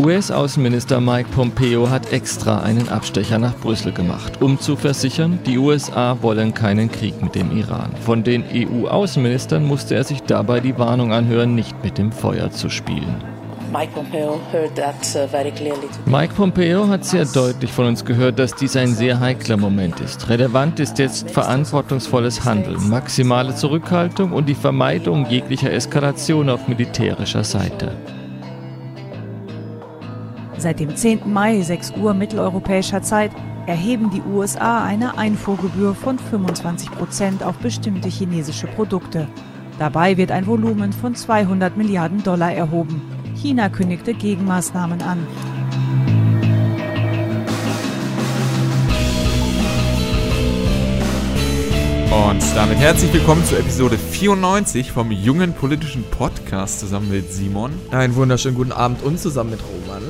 US-Außenminister Mike Pompeo hat extra einen Abstecher nach Brüssel gemacht, um zu versichern, die USA wollen keinen Krieg mit dem Iran. Von den EU-Außenministern musste er sich dabei die Warnung anhören, nicht mit dem Feuer zu spielen. Mike Pompeo, uh, Mike Pompeo hat sehr deutlich von uns gehört, dass dies ein sehr heikler Moment ist. Relevant ist jetzt verantwortungsvolles Handeln, maximale Zurückhaltung und die Vermeidung jeglicher Eskalation auf militärischer Seite. Seit dem 10. Mai, 6 Uhr mitteleuropäischer Zeit, erheben die USA eine Einfuhrgebühr von 25 Prozent auf bestimmte chinesische Produkte. Dabei wird ein Volumen von 200 Milliarden Dollar erhoben. China kündigte Gegenmaßnahmen an. Und damit herzlich willkommen zu Episode 94 vom jungen politischen Podcast zusammen mit Simon. Einen wunderschönen guten Abend und zusammen mit Roman.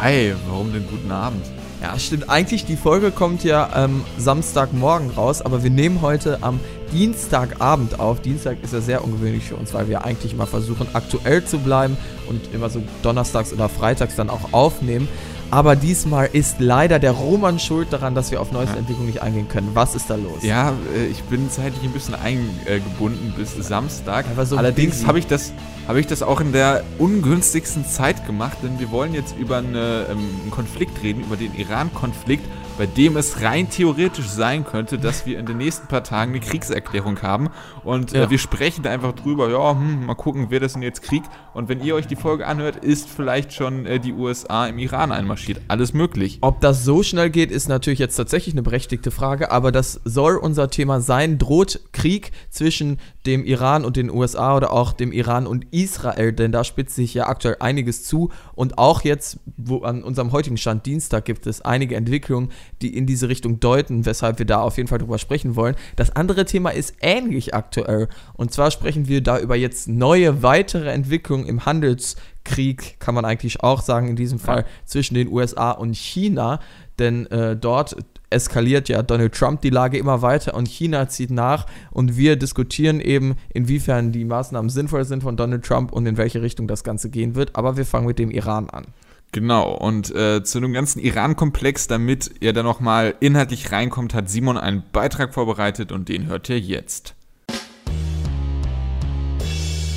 Hi, warum denn guten Abend? Ja, stimmt. Eigentlich, die Folge kommt ja ähm, Samstagmorgen raus, aber wir nehmen heute am Dienstagabend auf. Dienstag ist ja sehr ungewöhnlich für uns, weil wir eigentlich immer versuchen, aktuell zu bleiben und immer so donnerstags oder freitags dann auch aufnehmen. Aber diesmal ist leider der Roman schuld daran, dass wir auf neueste ja. Entwicklungen nicht eingehen können. Was ist da los? Ja, äh, ich bin zeitlich ein bisschen eingebunden bis Samstag. So Allerdings habe ich, das, hab ich das auch in der ungünstigsten Zeit gemacht, denn wir wollen jetzt über eine, ähm, einen Konflikt reden, über den Iran-Konflikt bei dem es rein theoretisch sein könnte, dass wir in den nächsten paar Tagen eine Kriegserklärung haben. Und äh, ja. äh, wir sprechen da einfach drüber, ja, hm, mal gucken, wer das denn jetzt Krieg. Und wenn ihr euch die Folge anhört, ist vielleicht schon äh, die USA im Iran einmarschiert. Alles möglich. Ob das so schnell geht, ist natürlich jetzt tatsächlich eine berechtigte Frage, aber das soll unser Thema sein. Droht Krieg zwischen dem Iran und den USA oder auch dem Iran und Israel, denn da spitzt sich ja aktuell einiges zu und auch jetzt, wo an unserem heutigen Stand Dienstag gibt es einige Entwicklungen, die in diese Richtung deuten, weshalb wir da auf jeden Fall drüber sprechen wollen. Das andere Thema ist ähnlich aktuell und zwar sprechen wir da über jetzt neue weitere Entwicklungen im Handelskrieg, kann man eigentlich auch sagen in diesem Fall zwischen den USA und China, denn äh, dort eskaliert ja Donald Trump die Lage immer weiter und China zieht nach und wir diskutieren eben, inwiefern die Maßnahmen sinnvoll sind von Donald Trump und in welche Richtung das Ganze gehen wird. Aber wir fangen mit dem Iran an. Genau, und äh, zu dem ganzen Iran-Komplex, damit ihr da nochmal inhaltlich reinkommt, hat Simon einen Beitrag vorbereitet und den hört ihr jetzt.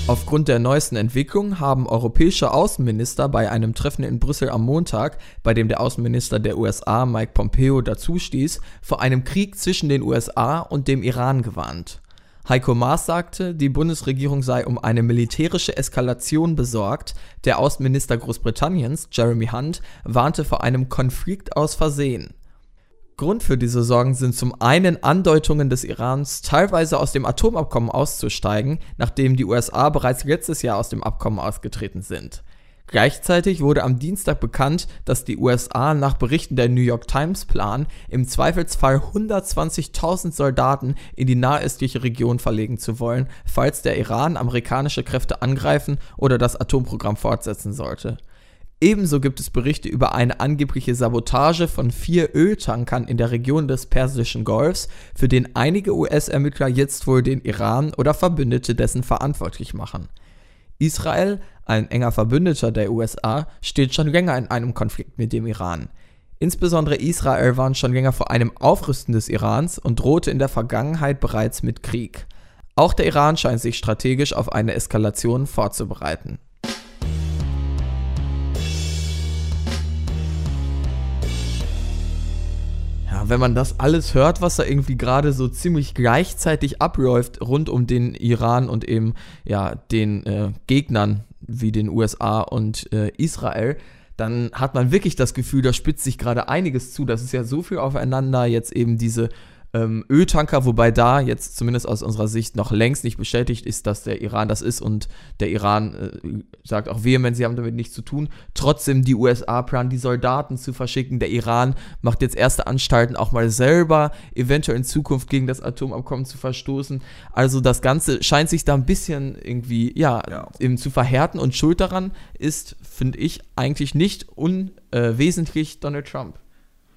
Aufgrund der neuesten Entwicklung haben europäische Außenminister bei einem Treffen in Brüssel am Montag, bei dem der Außenminister der USA Mike Pompeo dazustieß, vor einem Krieg zwischen den USA und dem Iran gewarnt. Heiko Maas sagte, die Bundesregierung sei um eine militärische Eskalation besorgt. Der Außenminister Großbritanniens, Jeremy Hunt, warnte vor einem Konflikt aus Versehen. Grund für diese Sorgen sind zum einen Andeutungen des Irans, teilweise aus dem Atomabkommen auszusteigen, nachdem die USA bereits letztes Jahr aus dem Abkommen ausgetreten sind. Gleichzeitig wurde am Dienstag bekannt, dass die USA nach Berichten der New York Times planen, im Zweifelsfall 120.000 Soldaten in die nahöstliche Region verlegen zu wollen, falls der Iran amerikanische Kräfte angreifen oder das Atomprogramm fortsetzen sollte. Ebenso gibt es Berichte über eine angebliche Sabotage von vier Öltankern in der Region des Persischen Golfs, für den einige US-Ermittler jetzt wohl den Iran oder Verbündete dessen verantwortlich machen. Israel, ein enger Verbündeter der USA, steht schon länger in einem Konflikt mit dem Iran. Insbesondere Israel warnt schon länger vor einem Aufrüsten des Irans und drohte in der Vergangenheit bereits mit Krieg. Auch der Iran scheint sich strategisch auf eine Eskalation vorzubereiten. wenn man das alles hört, was da irgendwie gerade so ziemlich gleichzeitig abläuft rund um den Iran und eben ja den äh, Gegnern wie den USA und äh, Israel, dann hat man wirklich das Gefühl, da spitzt sich gerade einiges zu. Das ist ja so viel aufeinander, jetzt eben diese ähm, Öltanker, wobei da jetzt zumindest aus unserer Sicht noch längst nicht bestätigt ist, dass der Iran das ist und der Iran äh, sagt auch vehement, sie haben damit nichts zu tun. Trotzdem die USA planen, die Soldaten zu verschicken. Der Iran macht jetzt erste Anstalten, auch mal selber eventuell in Zukunft gegen das Atomabkommen zu verstoßen. Also das Ganze scheint sich da ein bisschen irgendwie, ja, ja. eben zu verhärten und Schuld daran ist, finde ich, eigentlich nicht unwesentlich äh, Donald Trump.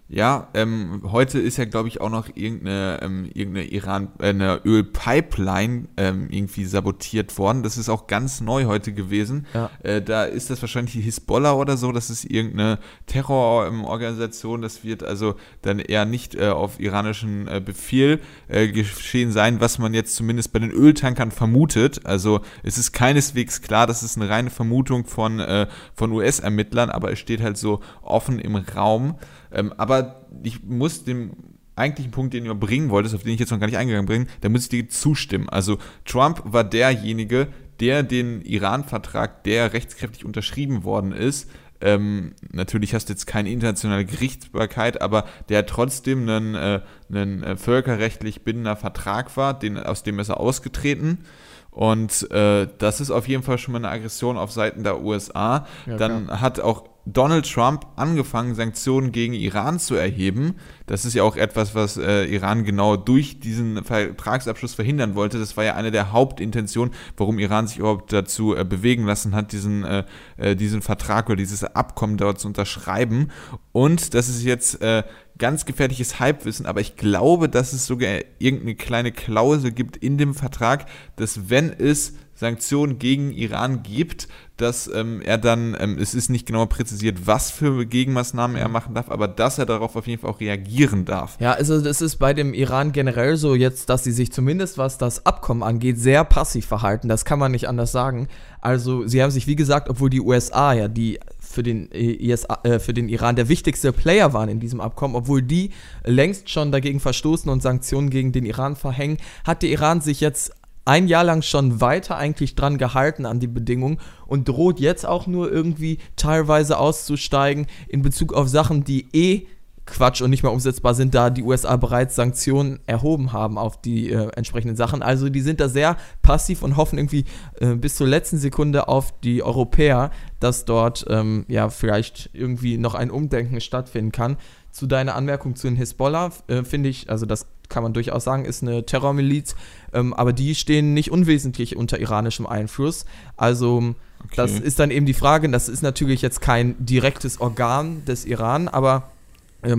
Ja, ähm, heute ist ja, glaube ich, auch noch irgendeine, ähm, irgendeine Iran, äh, eine Ölpipeline ähm, irgendwie sabotiert worden. Das ist auch ganz neu heute gewesen. Ja. Äh, da ist das wahrscheinlich die Hisbollah oder so. Das ist irgendeine Terrororganisation. Das wird also dann eher nicht äh, auf iranischen äh, Befehl äh, geschehen sein, was man jetzt zumindest bei den Öltankern vermutet. Also es ist keineswegs klar, das ist eine reine Vermutung von, äh, von US-Ermittlern, aber es steht halt so offen im Raum. Ähm, aber ich muss dem eigentlichen Punkt, den du bringen wolltest, auf den ich jetzt noch gar nicht eingegangen bin, da muss ich dir zustimmen. Also Trump war derjenige, der den Iran-Vertrag, der rechtskräftig unterschrieben worden ist, ähm, natürlich hast du jetzt keine internationale Gerichtsbarkeit, aber der trotzdem ein, äh, ein äh, völkerrechtlich bindender Vertrag war, den, aus dem ist er ausgetreten. Und äh, das ist auf jeden Fall schon mal eine Aggression auf Seiten der USA. Ja, Dann klar. hat auch Donald Trump angefangen, Sanktionen gegen Iran zu erheben. Das ist ja auch etwas, was äh, Iran genau durch diesen Vertragsabschluss verhindern wollte. Das war ja eine der Hauptintentionen, warum Iran sich überhaupt dazu äh, bewegen lassen hat, diesen, äh, äh diesen Vertrag oder dieses Abkommen dort zu unterschreiben. Und das ist jetzt äh, ganz gefährliches Halbwissen, aber ich glaube, dass es sogar irgendeine kleine Klausel gibt in dem Vertrag, dass wenn es Sanktionen gegen Iran gibt, dass ähm, er dann, ähm, es ist nicht genau präzisiert, was für Gegenmaßnahmen er machen darf, aber dass er darauf auf jeden Fall auch reagieren darf. Ja, also das ist bei dem Iran generell so jetzt, dass sie sich zumindest was das Abkommen angeht, sehr passiv verhalten. Das kann man nicht anders sagen. Also sie haben sich, wie gesagt, obwohl die USA ja die für den, ISA, äh, für den Iran der wichtigste Player waren in diesem Abkommen, obwohl die längst schon dagegen verstoßen und Sanktionen gegen den Iran verhängen, hat der Iran sich jetzt ein Jahr lang schon weiter eigentlich dran gehalten an die Bedingungen und droht jetzt auch nur irgendwie teilweise auszusteigen in Bezug auf Sachen, die eh Quatsch und nicht mehr umsetzbar sind, da die USA bereits Sanktionen erhoben haben auf die äh, entsprechenden Sachen. Also die sind da sehr passiv und hoffen irgendwie äh, bis zur letzten Sekunde auf die Europäer, dass dort ähm, ja vielleicht irgendwie noch ein Umdenken stattfinden kann. Zu deiner Anmerkung zu den Hisbollah äh, finde ich, also das kann man durchaus sagen, ist eine Terrormiliz, ähm, aber die stehen nicht unwesentlich unter iranischem Einfluss. Also okay. das ist dann eben die Frage, das ist natürlich jetzt kein direktes Organ des Iran, aber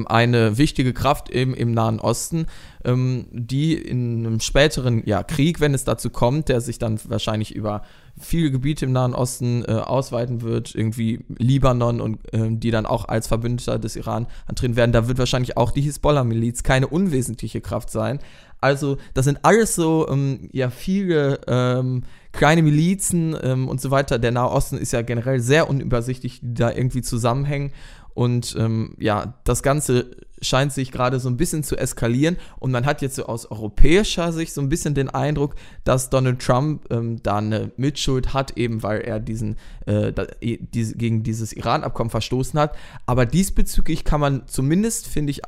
eine wichtige Kraft eben im Nahen Osten, ähm, die in einem späteren ja, Krieg, wenn es dazu kommt, der sich dann wahrscheinlich über viele Gebiete im Nahen Osten äh, ausweiten wird, irgendwie Libanon und äh, die dann auch als Verbündeter des Iran antreten werden, da wird wahrscheinlich auch die Hisbollah-Miliz keine unwesentliche Kraft sein. Also das sind alles so ähm, ja viele ähm, kleine Milizen ähm, und so weiter. Der Nahe Osten ist ja generell sehr unübersichtlich, die da irgendwie zusammenhängen und ähm, ja, das Ganze scheint sich gerade so ein bisschen zu eskalieren. Und man hat jetzt so aus europäischer Sicht so ein bisschen den Eindruck, dass Donald Trump ähm, da eine Mitschuld hat, eben weil er diesen, äh, da, diese, gegen dieses Iran-Abkommen verstoßen hat. Aber diesbezüglich kann man zumindest, finde ich,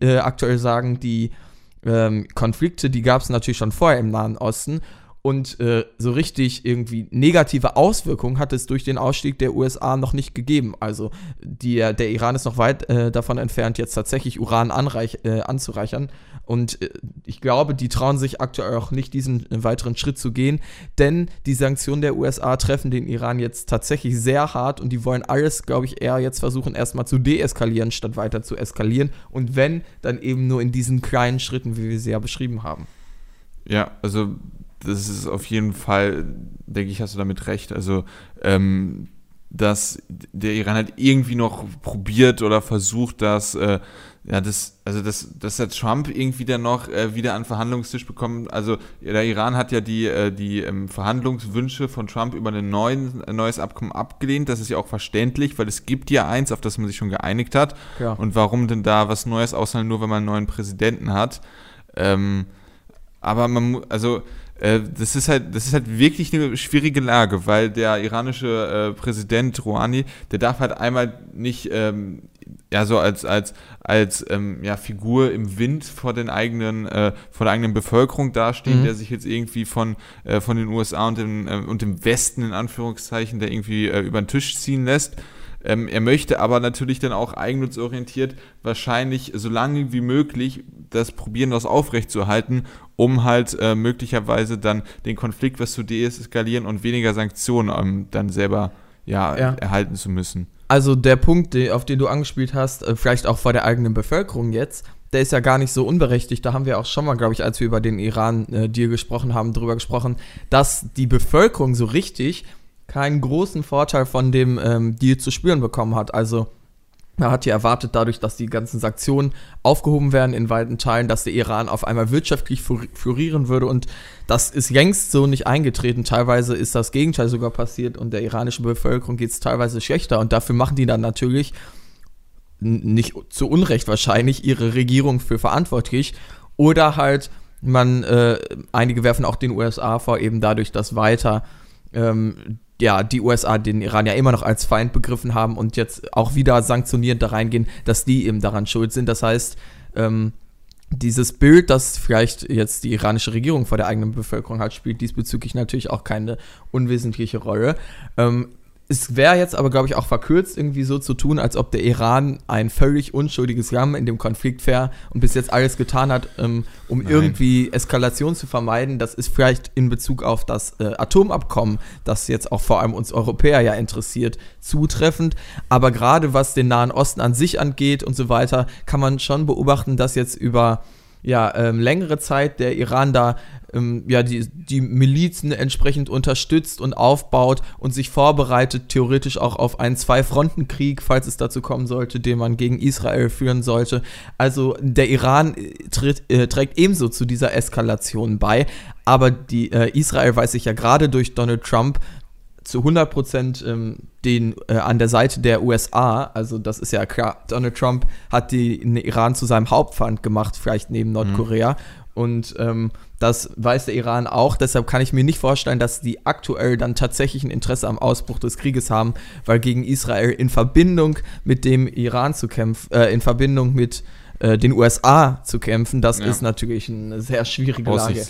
äh, aktuell sagen, die ähm, Konflikte, die gab es natürlich schon vorher im Nahen Osten. Und äh, so richtig irgendwie negative Auswirkungen hat es durch den Ausstieg der USA noch nicht gegeben. Also die, der Iran ist noch weit äh, davon entfernt, jetzt tatsächlich Uran anreich, äh, anzureichern. Und äh, ich glaube, die trauen sich aktuell auch nicht, diesen äh, weiteren Schritt zu gehen, denn die Sanktionen der USA treffen den Iran jetzt tatsächlich sehr hart und die wollen alles, glaube ich, eher jetzt versuchen, erstmal zu deeskalieren, statt weiter zu eskalieren. Und wenn, dann eben nur in diesen kleinen Schritten, wie wir sie ja beschrieben haben. Ja, also das ist auf jeden Fall, denke ich, hast du damit recht. Also, ähm, dass der Iran halt irgendwie noch probiert oder versucht, dass, äh, ja, das, also dass, dass der Trump irgendwie dann noch äh, wieder an den Verhandlungstisch bekommt. Also der Iran hat ja die, äh, die ähm, Verhandlungswünsche von Trump über ein neuen, neues Abkommen abgelehnt. Das ist ja auch verständlich, weil es gibt ja eins, auf das man sich schon geeinigt hat. Ja. Und warum denn da was Neues aushandeln, nur wenn man einen neuen Präsidenten hat? Ähm, aber man, also das ist halt, das ist halt wirklich eine schwierige Lage, weil der iranische äh, Präsident Rouhani, der darf halt einmal nicht ähm, ja so als als als ähm, ja, Figur im Wind vor den eigenen äh, vor der eigenen Bevölkerung dastehen, mhm. der sich jetzt irgendwie von äh, von den USA und dem äh, und dem Westen in Anführungszeichen, der irgendwie äh, über den Tisch ziehen lässt. Ähm, er möchte aber natürlich dann auch eigennutzorientiert wahrscheinlich so lange wie möglich das probieren, das aufrechtzuerhalten, um halt äh, möglicherweise dann den Konflikt was zu deeskalieren und weniger Sanktionen ähm, dann selber ja, ja, erhalten zu müssen. Also der Punkt, auf den du angespielt hast, äh, vielleicht auch vor der eigenen Bevölkerung jetzt, der ist ja gar nicht so unberechtigt. Da haben wir auch schon mal, glaube ich, als wir über den Iran-Deal gesprochen haben, darüber gesprochen, dass die Bevölkerung so richtig keinen großen Vorteil von dem ähm, Deal zu spüren bekommen hat. Also man hat ja erwartet, dadurch, dass die ganzen Sanktionen aufgehoben werden in weiten Teilen, dass der Iran auf einmal wirtschaftlich florieren würde und das ist längst so nicht eingetreten. Teilweise ist das Gegenteil sogar passiert und der iranischen Bevölkerung geht es teilweise schlechter und dafür machen die dann natürlich nicht zu Unrecht wahrscheinlich ihre Regierung für verantwortlich oder halt man, äh, einige werfen auch den USA vor, eben dadurch, dass weiter ähm, ja, die USA den Iran ja immer noch als Feind begriffen haben und jetzt auch wieder sanktionierend da reingehen, dass die eben daran schuld sind. Das heißt, ähm, dieses Bild, das vielleicht jetzt die iranische Regierung vor der eigenen Bevölkerung hat, spielt diesbezüglich natürlich auch keine unwesentliche Rolle. Ähm, es wäre jetzt aber, glaube ich, auch verkürzt, irgendwie so zu tun, als ob der Iran ein völlig unschuldiges Lamm in dem Konflikt wäre und bis jetzt alles getan hat, ähm, um Nein. irgendwie Eskalation zu vermeiden. Das ist vielleicht in Bezug auf das äh, Atomabkommen, das jetzt auch vor allem uns Europäer ja interessiert, zutreffend. Aber gerade was den Nahen Osten an sich angeht und so weiter, kann man schon beobachten, dass jetzt über ja, ähm, längere Zeit der Iran da ähm, ja, die, die Milizen entsprechend unterstützt und aufbaut und sich vorbereitet, theoretisch auch auf einen Zwei-Fronten-Krieg, falls es dazu kommen sollte, den man gegen Israel führen sollte. Also der Iran äh, tritt, äh, trägt ebenso zu dieser Eskalation bei, aber die, äh, Israel weiß sich ja gerade durch Donald Trump zu 100 ähm, den äh, an der Seite der USA, also das ist ja klar, Donald Trump hat den Iran zu seinem Hauptfeind gemacht, vielleicht neben mhm. Nordkorea. Mhm. Und ähm, das weiß der Iran auch. Deshalb kann ich mir nicht vorstellen, dass die aktuell dann tatsächlich ein Interesse am Ausbruch des Krieges haben, weil gegen Israel in Verbindung mit dem Iran zu kämpfen, äh, in Verbindung mit äh, den USA zu kämpfen, das ja. ist natürlich eine sehr schwierige Lage.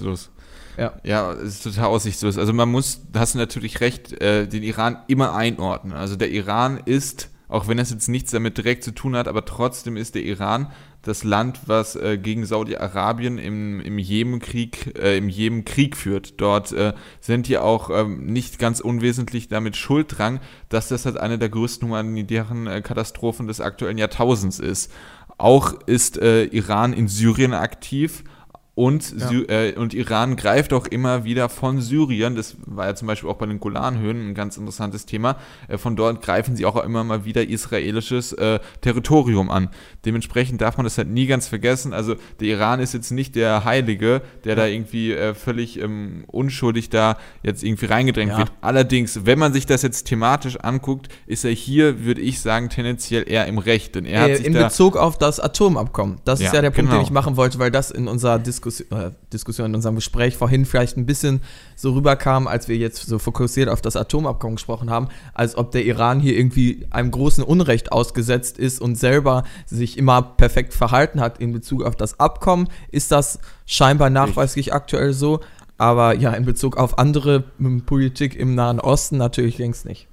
Ja. ja, ist total aussichtslos. Also man muss, hast du natürlich recht, äh, den Iran immer einordnen. Also der Iran ist, auch wenn es jetzt nichts damit direkt zu tun hat, aber trotzdem ist der Iran das Land, was äh, gegen Saudi-Arabien im, im Jemenkrieg, äh, im Jemen Krieg führt. Dort äh, sind die auch ähm, nicht ganz unwesentlich damit schuld dran, dass das halt eine der größten humanitären äh, Katastrophen des aktuellen Jahrtausends ist. Auch ist äh, Iran in Syrien aktiv und, ja. äh, und Iran greift auch immer wieder von Syrien, das war ja zum Beispiel auch bei den Golanhöhen ein ganz interessantes Thema, äh, von dort greifen sie auch immer mal wieder israelisches äh, Territorium an. Dementsprechend darf man das halt nie ganz vergessen. Also der Iran ist jetzt nicht der Heilige, der ja. da irgendwie äh, völlig ähm, unschuldig da jetzt irgendwie reingedrängt ja. wird. Allerdings, wenn man sich das jetzt thematisch anguckt, ist er hier, würde ich sagen, tendenziell eher im Recht. Denn er hat äh, sich in Bezug auf das Atomabkommen. Das ist ja der Punkt, genau. den ich machen wollte, weil das in unserer Diskussion Diskussion, äh, Diskussion, in unserem Gespräch vorhin vielleicht ein bisschen so rüberkam, als wir jetzt so fokussiert auf das Atomabkommen gesprochen haben, als ob der Iran hier irgendwie einem großen Unrecht ausgesetzt ist und selber sich immer perfekt verhalten hat in Bezug auf das Abkommen, ist das scheinbar nachweislich Richtig. aktuell so. Aber ja, in Bezug auf andere Politik im Nahen Osten natürlich längst nicht.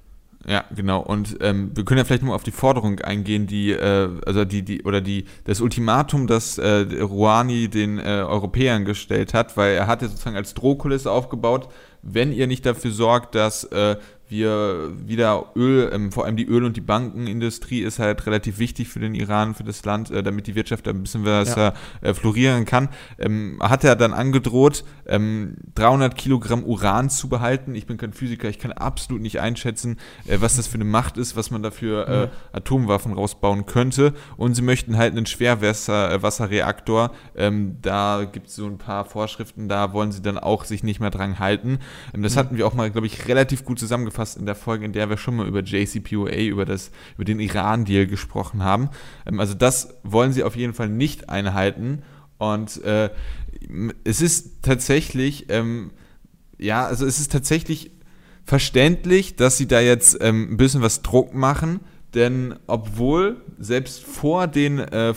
Ja, genau. Und ähm, wir können ja vielleicht nur auf die Forderung eingehen, die, äh, also die, die, oder die, das Ultimatum, das äh, Rouhani den äh, Europäern gestellt hat, weil er hat ja sozusagen als Drohkulisse aufgebaut, wenn ihr nicht dafür sorgt, dass äh, wir wieder Öl, ähm, vor allem die Öl- und die Bankenindustrie ist halt relativ wichtig für den Iran, für das Land, äh, damit die Wirtschaft ein bisschen besser ja. äh, florieren kann. Ähm, hat er dann angedroht, ähm, 300 Kilogramm Uran zu behalten. Ich bin kein Physiker, ich kann absolut nicht einschätzen, äh, was das für eine Macht ist, was man dafür äh, Atomwaffen rausbauen könnte. Und sie möchten halt einen Schwerwasserreaktor. Ähm, da gibt es so ein paar Vorschriften, da wollen sie dann auch sich nicht mehr dran halten. Ähm, das mhm. hatten wir auch mal, glaube ich, relativ gut zusammengefasst zusammengefasst in der Folge, in der wir schon mal über JCPOA, über, das, über den Iran-Deal gesprochen haben. Ähm, also das wollen sie auf jeden Fall nicht einhalten. Und äh, es ist tatsächlich, ähm, ja, also es ist tatsächlich verständlich, dass sie da jetzt ähm, ein bisschen was Druck machen, denn obwohl selbst vor den, äh,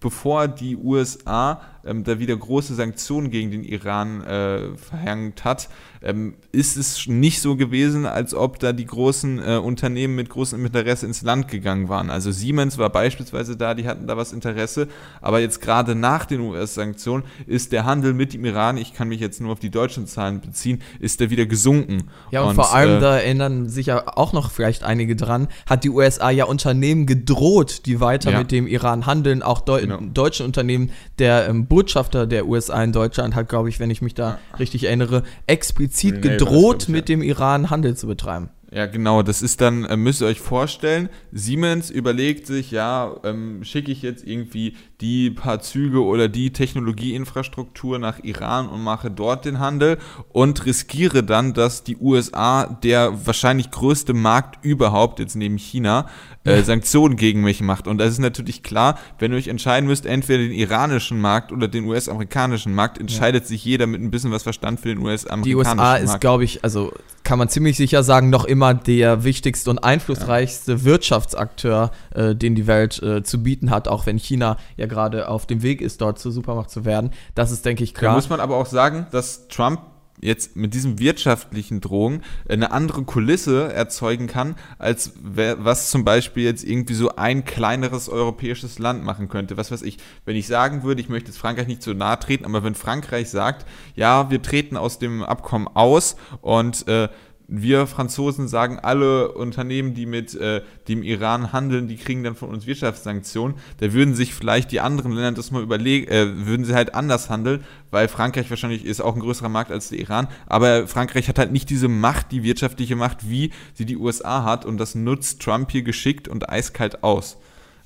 bevor die USA ähm, da wieder große Sanktionen gegen den Iran äh, verhängt hat, ähm, ist es nicht so gewesen, als ob da die großen äh, Unternehmen mit großem Interesse ins Land gegangen waren. Also Siemens war beispielsweise da, die hatten da was Interesse, aber jetzt gerade nach den US-Sanktionen ist der Handel mit dem Iran, ich kann mich jetzt nur auf die deutschen Zahlen beziehen, ist der wieder gesunken. Ja, und, und vor allem, äh, da erinnern sich ja auch noch vielleicht einige dran, hat die USA ja Unternehmen gedroht, die weiter ja. mit dem Iran handeln, auch Deu genau. deutsche Unternehmen. Der ähm, Botschafter der USA in Deutschland hat, glaube ich, wenn ich mich da richtig erinnere, explizit explizit gedroht, mit dem Iran Handel zu betreiben. Ja, genau, das ist dann, äh, müsst ihr euch vorstellen, Siemens überlegt sich, ja, ähm, schicke ich jetzt irgendwie die paar Züge oder die Technologieinfrastruktur nach Iran und mache dort den Handel und riskiere dann, dass die USA, der wahrscheinlich größte Markt überhaupt, jetzt neben China, äh, Sanktionen gegen mich macht. Und das ist natürlich klar, wenn ihr euch entscheiden müsst, entweder den iranischen Markt oder den US-amerikanischen Markt, entscheidet ja. sich jeder mit ein bisschen was Verstand für den US-amerikanischen Markt. Die USA ist, glaube ich, also kann man ziemlich sicher sagen, noch immer der wichtigste und einflussreichste ja. Wirtschaftsakteur, äh, den die Welt äh, zu bieten hat, auch wenn China ja gerade auf dem Weg ist, dort zur Supermacht zu werden. Das ist, denke ich, klar. Da muss man aber auch sagen, dass Trump jetzt mit diesem wirtschaftlichen Drohungen eine andere Kulisse erzeugen kann, als was zum Beispiel jetzt irgendwie so ein kleineres europäisches Land machen könnte. Was weiß ich, wenn ich sagen würde, ich möchte jetzt Frankreich nicht zu nahe treten, aber wenn Frankreich sagt, ja, wir treten aus dem Abkommen aus und äh, wir Franzosen sagen, alle Unternehmen, die mit äh, dem Iran handeln, die kriegen dann von uns Wirtschaftssanktionen. Da würden sich vielleicht die anderen Länder das mal überlegen, äh, würden sie halt anders handeln, weil Frankreich wahrscheinlich ist auch ein größerer Markt als der Iran. Aber Frankreich hat halt nicht diese Macht, die wirtschaftliche Macht, wie sie die USA hat. Und das nutzt Trump hier geschickt und eiskalt aus.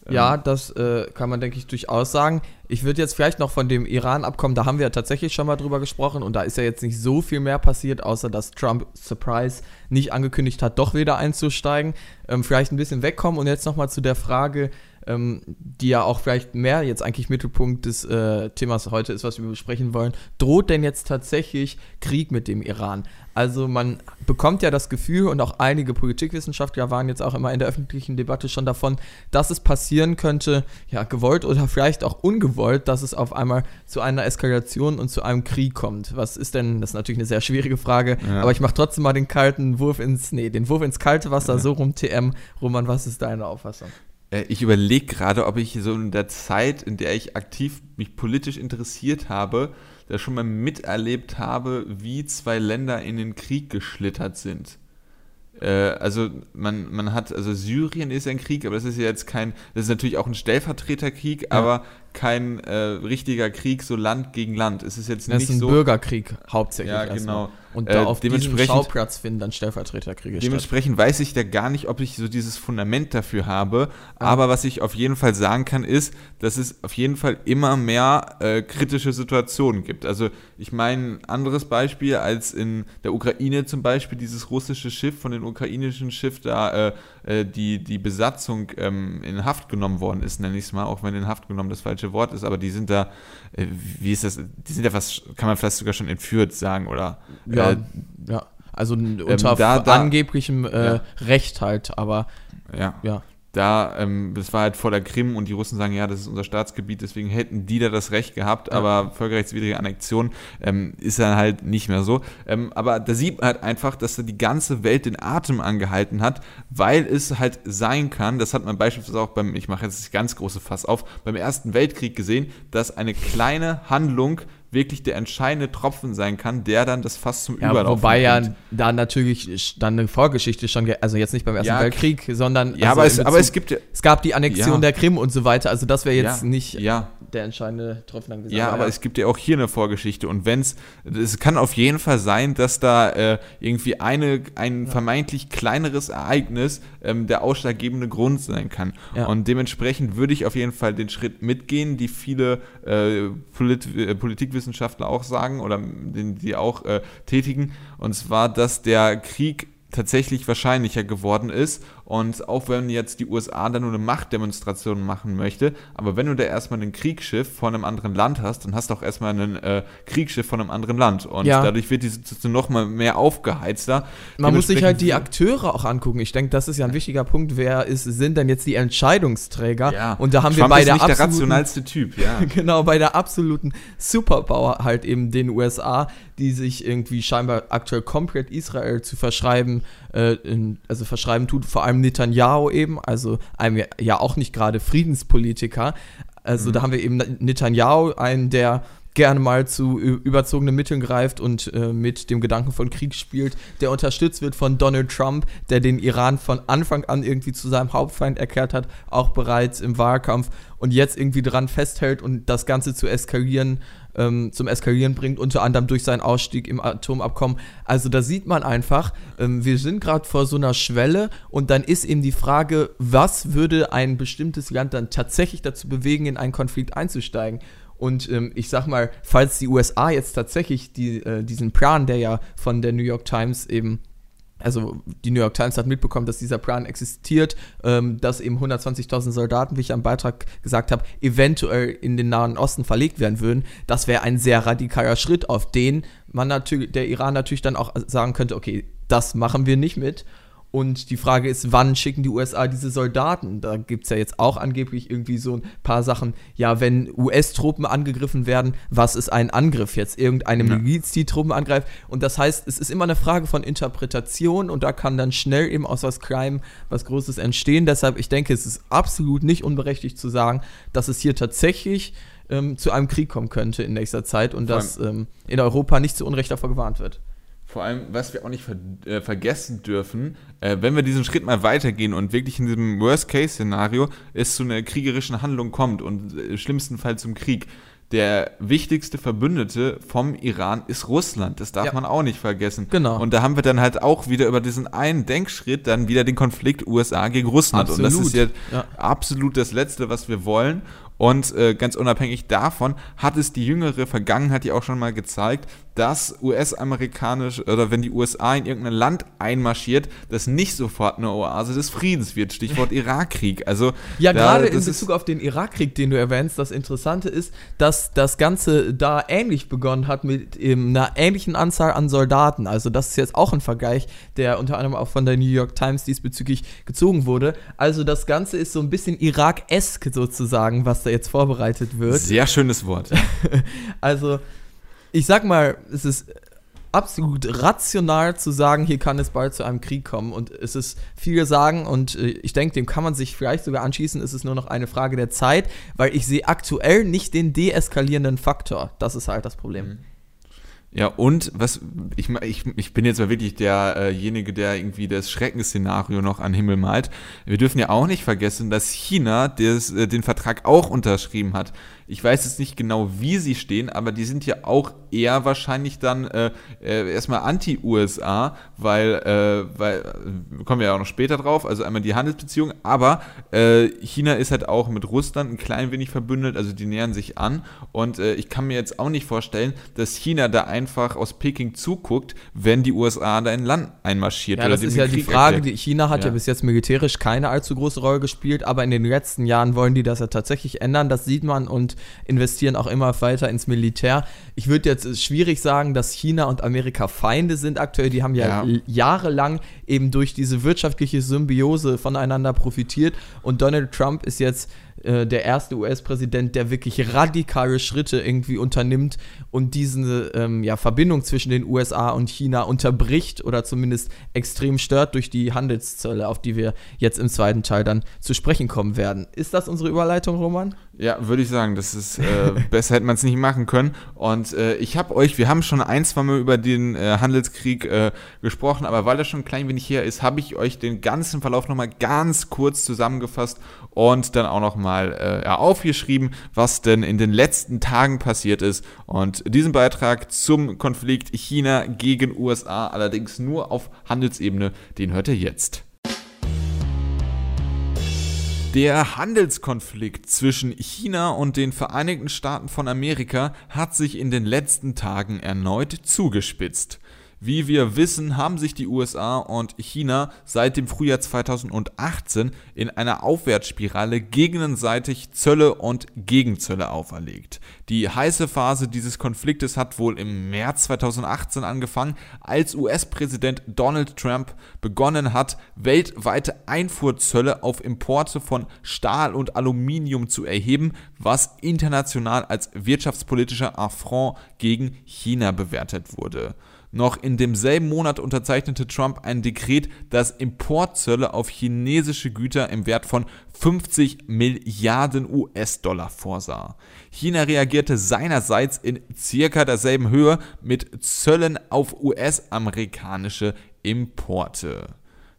Ja, ähm, das äh, kann man, denke ich, durchaus sagen. Ich würde jetzt vielleicht noch von dem Iran-Abkommen, da haben wir ja tatsächlich schon mal drüber gesprochen und da ist ja jetzt nicht so viel mehr passiert, außer dass Trump, Surprise, nicht angekündigt hat, doch wieder einzusteigen. Ähm, vielleicht ein bisschen wegkommen und jetzt nochmal zu der Frage, ähm, die ja auch vielleicht mehr jetzt eigentlich Mittelpunkt des äh, Themas heute ist, was wir besprechen wollen. Droht denn jetzt tatsächlich Krieg mit dem Iran? Also man bekommt ja das Gefühl, und auch einige Politikwissenschaftler waren jetzt auch immer in der öffentlichen Debatte schon davon, dass es passieren könnte, ja, gewollt oder vielleicht auch ungewollt, dass es auf einmal zu einer Eskalation und zu einem Krieg kommt. Was ist denn, das ist natürlich eine sehr schwierige Frage, ja. aber ich mache trotzdem mal den kalten Wurf ins, nee, den Wurf ins kalte Wasser, ja. so rum TM. Roman, was ist deine Auffassung? Äh, ich überlege gerade, ob ich so in der Zeit, in der ich aktiv mich politisch interessiert habe, da schon mal miterlebt habe, wie zwei Länder in den Krieg geschlittert sind. Äh, also man, man hat, also Syrien ist ein Krieg, aber das ist ja jetzt kein, das ist natürlich auch ein Stellvertreterkrieg, ja. aber kein äh, richtiger Krieg, so Land gegen Land. Es ist jetzt das nicht ist ein so. Bürgerkrieg hauptsächlich. Ja, genau. Und da äh, auf diesem Schauplatz finden dann Stellvertreterkriege Dementsprechend statt. weiß ich da gar nicht, ob ich so dieses Fundament dafür habe. Ah. Aber was ich auf jeden Fall sagen kann, ist, dass es auf jeden Fall immer mehr äh, kritische Situationen gibt. Also ich meine, anderes Beispiel als in der Ukraine zum Beispiel, dieses russische Schiff von dem ukrainischen Schiff da äh, die, die Besatzung ähm, in Haft genommen worden ist, nenne ich es mal, auch wenn in Haft genommen das falsche Wort ist, aber die sind da, äh, wie ist das, die sind ja fast, kann man vielleicht sogar schon entführt sagen, oder? Ja, äh, ja. Also ähm, unter ähm, da, da, angeblichem äh, ja. Recht halt, aber ja. ja da, ähm, das war halt vor der Krim und die Russen sagen, ja, das ist unser Staatsgebiet, deswegen hätten die da das Recht gehabt, ja. aber völkerrechtswidrige Annexion ähm, ist dann halt nicht mehr so. Ähm, aber da sieht man halt einfach, dass da die ganze Welt den Atem angehalten hat, weil es halt sein kann, das hat man beispielsweise auch beim, ich mache jetzt das ganz große Fass auf, beim Ersten Weltkrieg gesehen, dass eine kleine Handlung wirklich der entscheidende Tropfen sein kann, der dann das Fass zum ja, Überlaufen Wobei ja da natürlich dann eine Vorgeschichte schon, also jetzt nicht beim Ersten ja, Weltkrieg, sondern ja, also aber, es, Bezug, aber es gibt es gab die Annexion ja. der Krim und so weiter, also das wäre jetzt nicht ja. Der entscheidende Tropfen dann gesagt. Ja, aber es gibt ja auch hier eine Vorgeschichte und wenn es, es kann auf jeden Fall sein, dass da äh, irgendwie eine, ein vermeintlich kleineres Ereignis ähm, der ausschlaggebende Grund sein kann. Und dementsprechend würde ich auf jeden Fall den Schritt mitgehen, die viele äh, Polit äh, Politikwissenschaftler Wissenschaftler auch sagen oder den, die auch äh, tätigen. Und zwar, dass der Krieg tatsächlich wahrscheinlicher geworden ist. Und auch wenn jetzt die USA dann nur eine Machtdemonstration machen möchte, aber wenn du da erstmal ein Kriegsschiff von einem anderen Land hast, dann hast du auch erstmal ein äh, Kriegsschiff von einem anderen Land. Und ja. dadurch wird die Situation nochmal mehr aufgeheizter. Man muss sich halt die Akteure auch angucken. Ich denke, das ist ja ein wichtiger Punkt. Wer ist, sind denn jetzt die Entscheidungsträger? Ja. Und da haben Trump wir bei der nicht der rationalste Typ, ja. genau, bei der absoluten Superpower halt eben den USA, die sich irgendwie scheinbar aktuell komplett Israel zu verschreiben, äh, in, also verschreiben tut, vor allem Netanyahu eben, also einem ja auch nicht gerade Friedenspolitiker. Also mhm. da haben wir eben Netanyahu, einen, der gerne mal zu überzogenen Mitteln greift und äh, mit dem Gedanken von Krieg spielt, der unterstützt wird von Donald Trump, der den Iran von Anfang an irgendwie zu seinem Hauptfeind erklärt hat, auch bereits im Wahlkampf und jetzt irgendwie dran festhält und das Ganze zu eskalieren ähm, zum Eskalieren bringt, unter anderem durch seinen Ausstieg im Atomabkommen. Also da sieht man einfach, ähm, wir sind gerade vor so einer Schwelle und dann ist eben die Frage, was würde ein bestimmtes Land dann tatsächlich dazu bewegen, in einen Konflikt einzusteigen? Und ähm, ich sag mal, falls die USA jetzt tatsächlich die, äh, diesen Plan, der ja von der New York Times eben also die New York Times hat mitbekommen, dass dieser Plan existiert, ähm, dass eben 120.000 Soldaten, wie ich am Beitrag gesagt habe, eventuell in den Nahen Osten verlegt werden würden. Das wäre ein sehr radikaler Schritt, auf den man natürlich, der Iran natürlich dann auch sagen könnte, okay, das machen wir nicht mit. Und die Frage ist, wann schicken die USA diese Soldaten? Da gibt es ja jetzt auch angeblich irgendwie so ein paar Sachen. Ja, wenn US-Truppen angegriffen werden, was ist ein Angriff jetzt? Irgendeine. Miliz, die Truppen angreift. Und das heißt, es ist immer eine Frage von Interpretation und da kann dann schnell eben aus was Crime was Großes entstehen. Deshalb, ich denke, es ist absolut nicht unberechtigt zu sagen, dass es hier tatsächlich ähm, zu einem Krieg kommen könnte in nächster Zeit und dass ähm, in Europa nicht zu Unrecht davor gewarnt wird. Vor allem, was wir auch nicht ver äh, vergessen dürfen, äh, wenn wir diesen Schritt mal weitergehen und wirklich in diesem Worst-Case-Szenario es zu einer kriegerischen Handlung kommt und äh, im schlimmsten Fall zum Krieg, der wichtigste Verbündete vom Iran ist Russland. Das darf ja. man auch nicht vergessen. Genau. Und da haben wir dann halt auch wieder über diesen einen Denkschritt dann wieder den Konflikt USA gegen Russland. Absolut. Und das ist jetzt ja. absolut das Letzte, was wir wollen. Und äh, ganz unabhängig davon hat es die jüngere Vergangenheit ja auch schon mal gezeigt, dass US-amerikanisch oder wenn die USA in irgendein Land einmarschiert, das nicht sofort eine Oase des Friedens wird. Stichwort Irakkrieg. Also ja, gerade in Bezug auf den Irakkrieg, den du erwähnst, das Interessante ist, dass das Ganze da ähnlich begonnen hat mit eben einer ähnlichen Anzahl an Soldaten. Also das ist jetzt auch ein Vergleich, der unter anderem auch von der New York Times diesbezüglich gezogen wurde. Also das Ganze ist so ein bisschen Irak-esk sozusagen, was da jetzt vorbereitet wird. Sehr schönes Wort. also ich sag mal, es ist absolut rational zu sagen, hier kann es bald zu einem Krieg kommen. Und es ist viele sagen, und äh, ich denke, dem kann man sich vielleicht sogar anschließen, es ist nur noch eine Frage der Zeit, weil ich sehe aktuell nicht den deeskalierenden Faktor. Das ist halt das Problem. Mhm. Ja, und was ich, ich, ich bin jetzt mal wirklich derjenige, der irgendwie das Schreckensszenario noch an Himmel malt. Wir dürfen ja auch nicht vergessen, dass China des, äh, den Vertrag auch unterschrieben hat. Ich weiß jetzt nicht genau, wie sie stehen, aber die sind ja auch eher wahrscheinlich dann äh, äh, erstmal anti-USA, weil, äh, weil, äh, kommen wir ja auch noch später drauf, also einmal die Handelsbeziehungen, aber äh, China ist halt auch mit Russland ein klein wenig verbündet, also die nähern sich an und äh, ich kann mir jetzt auch nicht vorstellen, dass China da einfach aus Peking zuguckt, wenn die USA da in Land einmarschiert. Ja, das ist ja Krieg die Frage, die China hat ja. ja bis jetzt militärisch keine allzu große Rolle gespielt, aber in den letzten Jahren wollen die das ja tatsächlich ändern, das sieht man und investieren auch immer weiter ins Militär. Ich würde jetzt schwierig sagen, dass China und Amerika Feinde sind aktuell. Die haben ja, ja, jahrelang eben durch diese wirtschaftliche Symbiose voneinander profitiert. Und Donald Trump ist jetzt äh, der erste US-Präsident, der wirklich radikale Schritte irgendwie unternimmt und diese ähm, ja, Verbindung zwischen den USA und China unterbricht oder zumindest extrem stört durch die Handelszölle, auf die wir jetzt im zweiten Teil dann zu sprechen kommen werden. Ist das unsere Überleitung, Roman? Ja, würde ich sagen, das ist äh, besser hätte man es nicht machen können. Und äh, ich habe euch, wir haben schon ein, zwei Mal über den äh, Handelskrieg äh, gesprochen, aber weil das schon ein klein wenig her ist, habe ich euch den ganzen Verlauf nochmal ganz kurz zusammengefasst und dann auch nochmal äh, ja, aufgeschrieben, was denn in den letzten Tagen passiert ist. Und diesen Beitrag zum Konflikt China gegen USA, allerdings nur auf Handelsebene, den hört ihr jetzt. Der Handelskonflikt zwischen China und den Vereinigten Staaten von Amerika hat sich in den letzten Tagen erneut zugespitzt. Wie wir wissen, haben sich die USA und China seit dem Frühjahr 2018 in einer Aufwärtsspirale gegenseitig Zölle und Gegenzölle auferlegt. Die heiße Phase dieses Konfliktes hat wohl im März 2018 angefangen, als US-Präsident Donald Trump begonnen hat, weltweite Einfuhrzölle auf Importe von Stahl und Aluminium zu erheben, was international als wirtschaftspolitischer Affront gegen China bewertet wurde. Noch in demselben Monat unterzeichnete Trump ein Dekret, das Importzölle auf chinesische Güter im Wert von 50 Milliarden US-Dollar vorsah. China reagierte seinerseits in circa derselben Höhe mit Zöllen auf US-amerikanische Importe.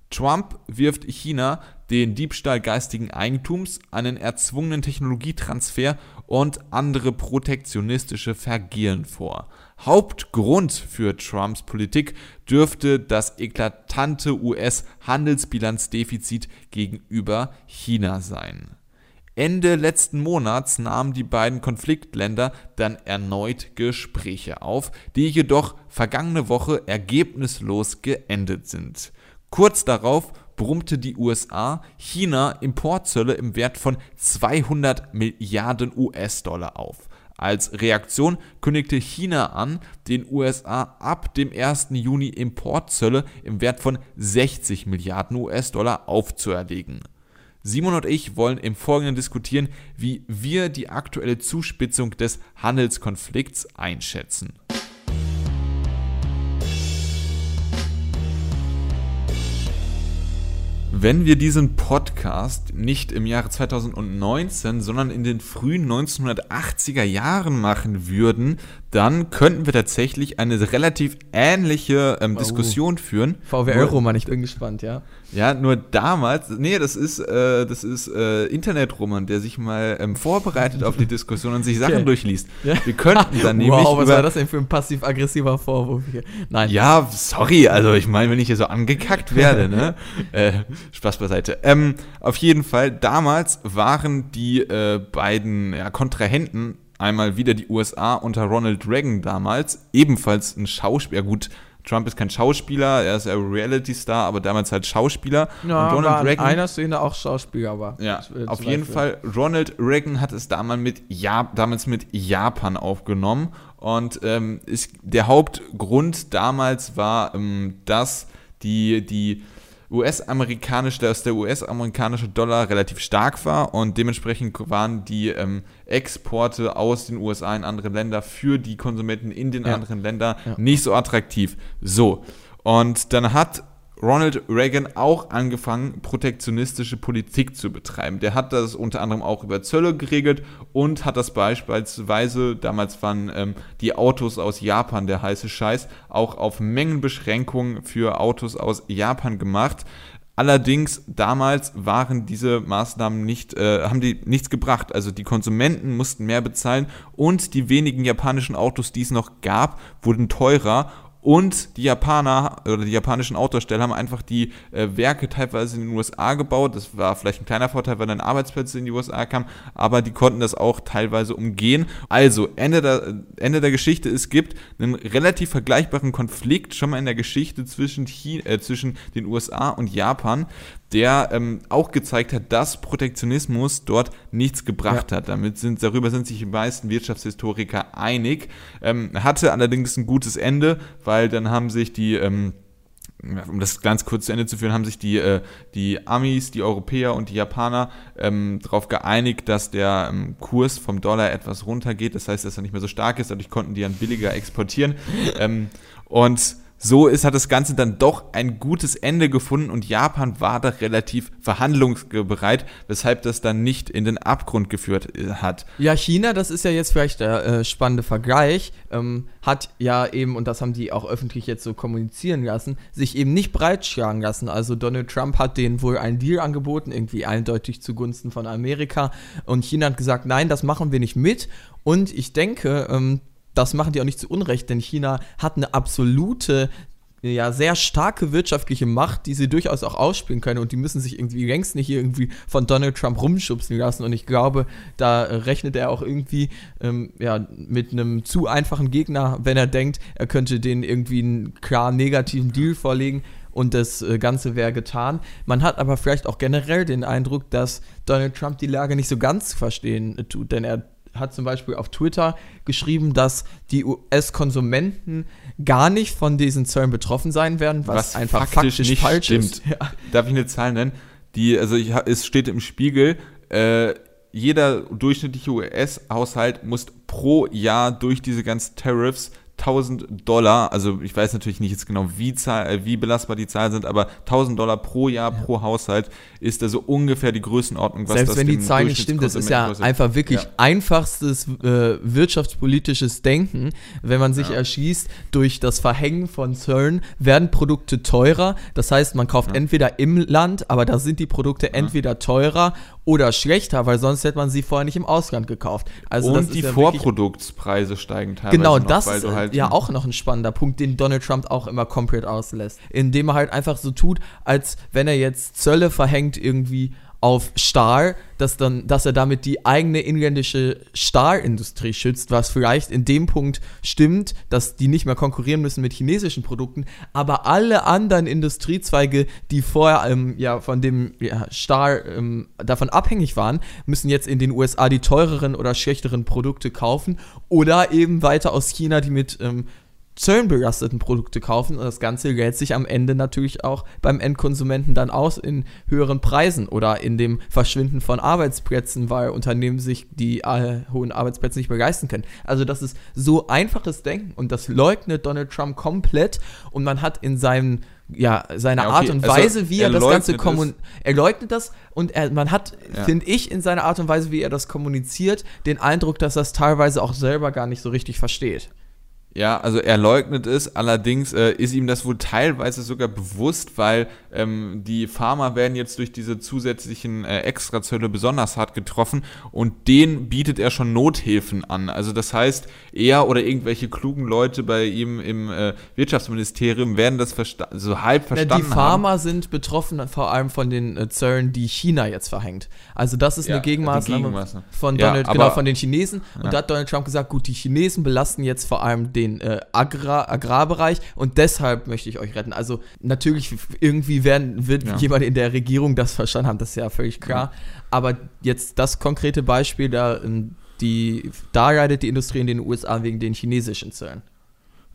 Trump wirft China den Diebstahl geistigen Eigentums, einen erzwungenen Technologietransfer und andere protektionistische Vergehen vor. Hauptgrund für Trumps Politik dürfte das eklatante US-Handelsbilanzdefizit gegenüber China sein. Ende letzten Monats nahmen die beiden Konfliktländer dann erneut Gespräche auf, die jedoch vergangene Woche ergebnislos geendet sind. Kurz darauf brummte die USA China Importzölle im Wert von 200 Milliarden US-Dollar auf. Als Reaktion kündigte China an, den USA ab dem 1. Juni Importzölle im Wert von 60 Milliarden US-Dollar aufzuerlegen. Simon und ich wollen im Folgenden diskutieren, wie wir die aktuelle Zuspitzung des Handelskonflikts einschätzen. Wenn wir diesen Podcast nicht im Jahre 2019, sondern in den frühen 1980er Jahren machen würden, dann könnten wir tatsächlich eine relativ ähnliche ähm. Diskussion führen. VWL-Roman, ich bin gespannt, ja. Ja, nur damals, nee, das ist, äh, das ist äh, Internet-Roman, der sich mal ähm, vorbereitet auf die Diskussion und sich Sachen okay. durchliest. Ja. Wir könnten dann nämlich. Wow, was war das denn für ein passiv-aggressiver Vorwurf hier? Nein. Ja, sorry, also ich meine, wenn ich hier so angekackt werde, ne? äh, Spaß beiseite. Ähm, auf jeden Fall, damals waren die äh, beiden ja, Kontrahenten einmal wieder die USA unter Ronald Reagan damals, ebenfalls ein Schauspieler, gut, Trump ist kein Schauspieler, er ist ein Reality-Star, aber damals halt Schauspieler. Ja, und Ronald Reagan. einer Szene auch Schauspieler, aber. Ja, auf jeden Fall. Ronald Reagan hat es damals mit, ja, damals mit Japan aufgenommen. Und ähm, ist, der Hauptgrund damals war, ähm, dass die, die US-amerikanische, dass der US-amerikanische Dollar relativ stark war und dementsprechend waren die ähm, Exporte aus den USA in andere Länder für die Konsumenten in den ja. anderen Ländern ja. nicht so attraktiv. So. Und dann hat Ronald Reagan auch angefangen, protektionistische Politik zu betreiben. Der hat das unter anderem auch über Zölle geregelt und hat das beispielsweise, damals waren ähm, die Autos aus Japan der heiße Scheiß, auch auf Mengenbeschränkungen für Autos aus Japan gemacht. Allerdings damals waren diese Maßnahmen nicht, äh, haben die nichts gebracht. Also die Konsumenten mussten mehr bezahlen und die wenigen japanischen Autos, die es noch gab, wurden teurer und die Japaner oder die japanischen Autohersteller haben einfach die äh, Werke teilweise in den USA gebaut. Das war vielleicht ein kleiner Vorteil, weil dann Arbeitsplätze in die USA kamen, aber die konnten das auch teilweise umgehen. Also, Ende der, Ende der Geschichte, es gibt einen relativ vergleichbaren Konflikt schon mal in der Geschichte zwischen, China, äh, zwischen den USA und Japan, der ähm, auch gezeigt hat, dass Protektionismus dort nichts gebracht ja. hat. Damit sind, darüber sind sich die meisten Wirtschaftshistoriker einig. Ähm, hatte allerdings ein gutes Ende, weil dann haben sich die ähm, um das ganz kurz zu Ende zu führen, haben sich die, äh, die Amis, die Europäer und die Japaner ähm, darauf geeinigt, dass der ähm, Kurs vom Dollar etwas runtergeht. Das heißt, dass er nicht mehr so stark ist. Dadurch konnten die dann billiger exportieren. ähm, und so ist, hat das Ganze dann doch ein gutes Ende gefunden und Japan war da relativ verhandlungsbereit, weshalb das dann nicht in den Abgrund geführt äh, hat. Ja, China, das ist ja jetzt vielleicht der äh, spannende Vergleich, ähm, hat ja eben, und das haben die auch öffentlich jetzt so kommunizieren lassen, sich eben nicht breitschlagen lassen. Also Donald Trump hat denen wohl einen Deal angeboten, irgendwie eindeutig zugunsten von Amerika. Und China hat gesagt, nein, das machen wir nicht mit. Und ich denke, ähm, das machen die auch nicht zu Unrecht, denn China hat eine absolute ja sehr starke wirtschaftliche Macht, die sie durchaus auch ausspielen können und die müssen sich irgendwie längst nicht irgendwie von Donald Trump rumschubsen lassen und ich glaube, da rechnet er auch irgendwie ähm, ja, mit einem zu einfachen Gegner, wenn er denkt, er könnte den irgendwie einen klar negativen Deal vorlegen und das äh, Ganze wäre getan. Man hat aber vielleicht auch generell den Eindruck, dass Donald Trump die Lage nicht so ganz verstehen tut, denn er hat zum Beispiel auf Twitter geschrieben, dass die US-Konsumenten gar nicht von diesen Zöllen betroffen sein werden, was, was einfach faktisch, faktisch nicht falsch stimmt. ist. Ja. Darf ich eine Zahl nennen? Die, also ich, es steht im Spiegel, äh, jeder durchschnittliche US-Haushalt muss pro Jahr durch diese ganzen Tariffs 1000 Dollar, also ich weiß natürlich nicht jetzt genau, wie, Zahl, äh, wie belastbar die Zahlen sind, aber 1000 Dollar pro Jahr, ja. pro Haushalt ist also ungefähr die Größenordnung, was Selbst das wenn die Zahlen nicht stimmen, das ist ja kostet. einfach wirklich ja. einfachstes äh, wirtschaftspolitisches Denken. Wenn man sich ja. erschießt, durch das Verhängen von Zöllen werden Produkte teurer. Das heißt, man kauft entweder im Land, aber da sind die Produkte entweder teurer oder schlechter, weil sonst hätte man sie vorher nicht im Ausland gekauft. Also und die ja Vorproduktspreise steigen teilweise. Genau, noch, das ist halt ja auch noch ein spannender Punkt, den Donald Trump auch immer komplett auslässt. Indem er halt einfach so tut, als wenn er jetzt Zölle verhängt irgendwie auf Stahl, dass, dann, dass er damit die eigene inländische Stahlindustrie schützt, was vielleicht in dem Punkt stimmt, dass die nicht mehr konkurrieren müssen mit chinesischen Produkten, aber alle anderen Industriezweige, die vorher ähm, ja, von dem ja, Stahl ähm, davon abhängig waren, müssen jetzt in den USA die teureren oder schlechteren Produkte kaufen oder eben weiter aus China, die mit ähm, zöllenbelasteten Produkte kaufen und das Ganze lädt sich am Ende natürlich auch beim Endkonsumenten dann aus in höheren Preisen oder in dem Verschwinden von Arbeitsplätzen, weil Unternehmen sich die äh, hohen Arbeitsplätze nicht mehr leisten können. Also das ist so einfaches Denken und das leugnet Donald Trump komplett und man hat in seinem ja, seine ja, okay. Art und also Weise, also, wie er, er das Ganze kommuniziert. Er leugnet das und er, man hat, ja. finde ich, in seiner Art und Weise, wie er das kommuniziert, den Eindruck, dass er es teilweise auch selber gar nicht so richtig versteht. Ja, also er leugnet es, allerdings äh, ist ihm das wohl teilweise sogar bewusst, weil ähm, die Farmer werden jetzt durch diese zusätzlichen äh, Extrazölle besonders hart getroffen und denen bietet er schon Nothilfen an. Also das heißt, er oder irgendwelche klugen Leute bei ihm im äh, Wirtschaftsministerium werden das so halb verstanden ja, Die Farmer haben. sind betroffen vor allem von den äh, Zöllen, die China jetzt verhängt. Also das ist ja, eine Gegenmaßnahme, Gegenmaßnahme. von Donald, ja, genau, von den Chinesen. Und da hat Donald Trump gesagt, gut, die Chinesen belasten jetzt vor allem den den äh, Agrar Agrarbereich und deshalb möchte ich euch retten. Also natürlich irgendwie werden, wird ja. jemand in der Regierung das verstanden haben, das ist ja völlig klar. Ja. Aber jetzt das konkrete Beispiel, da, ähm, die, da leidet die Industrie in den USA wegen den chinesischen Zöllen.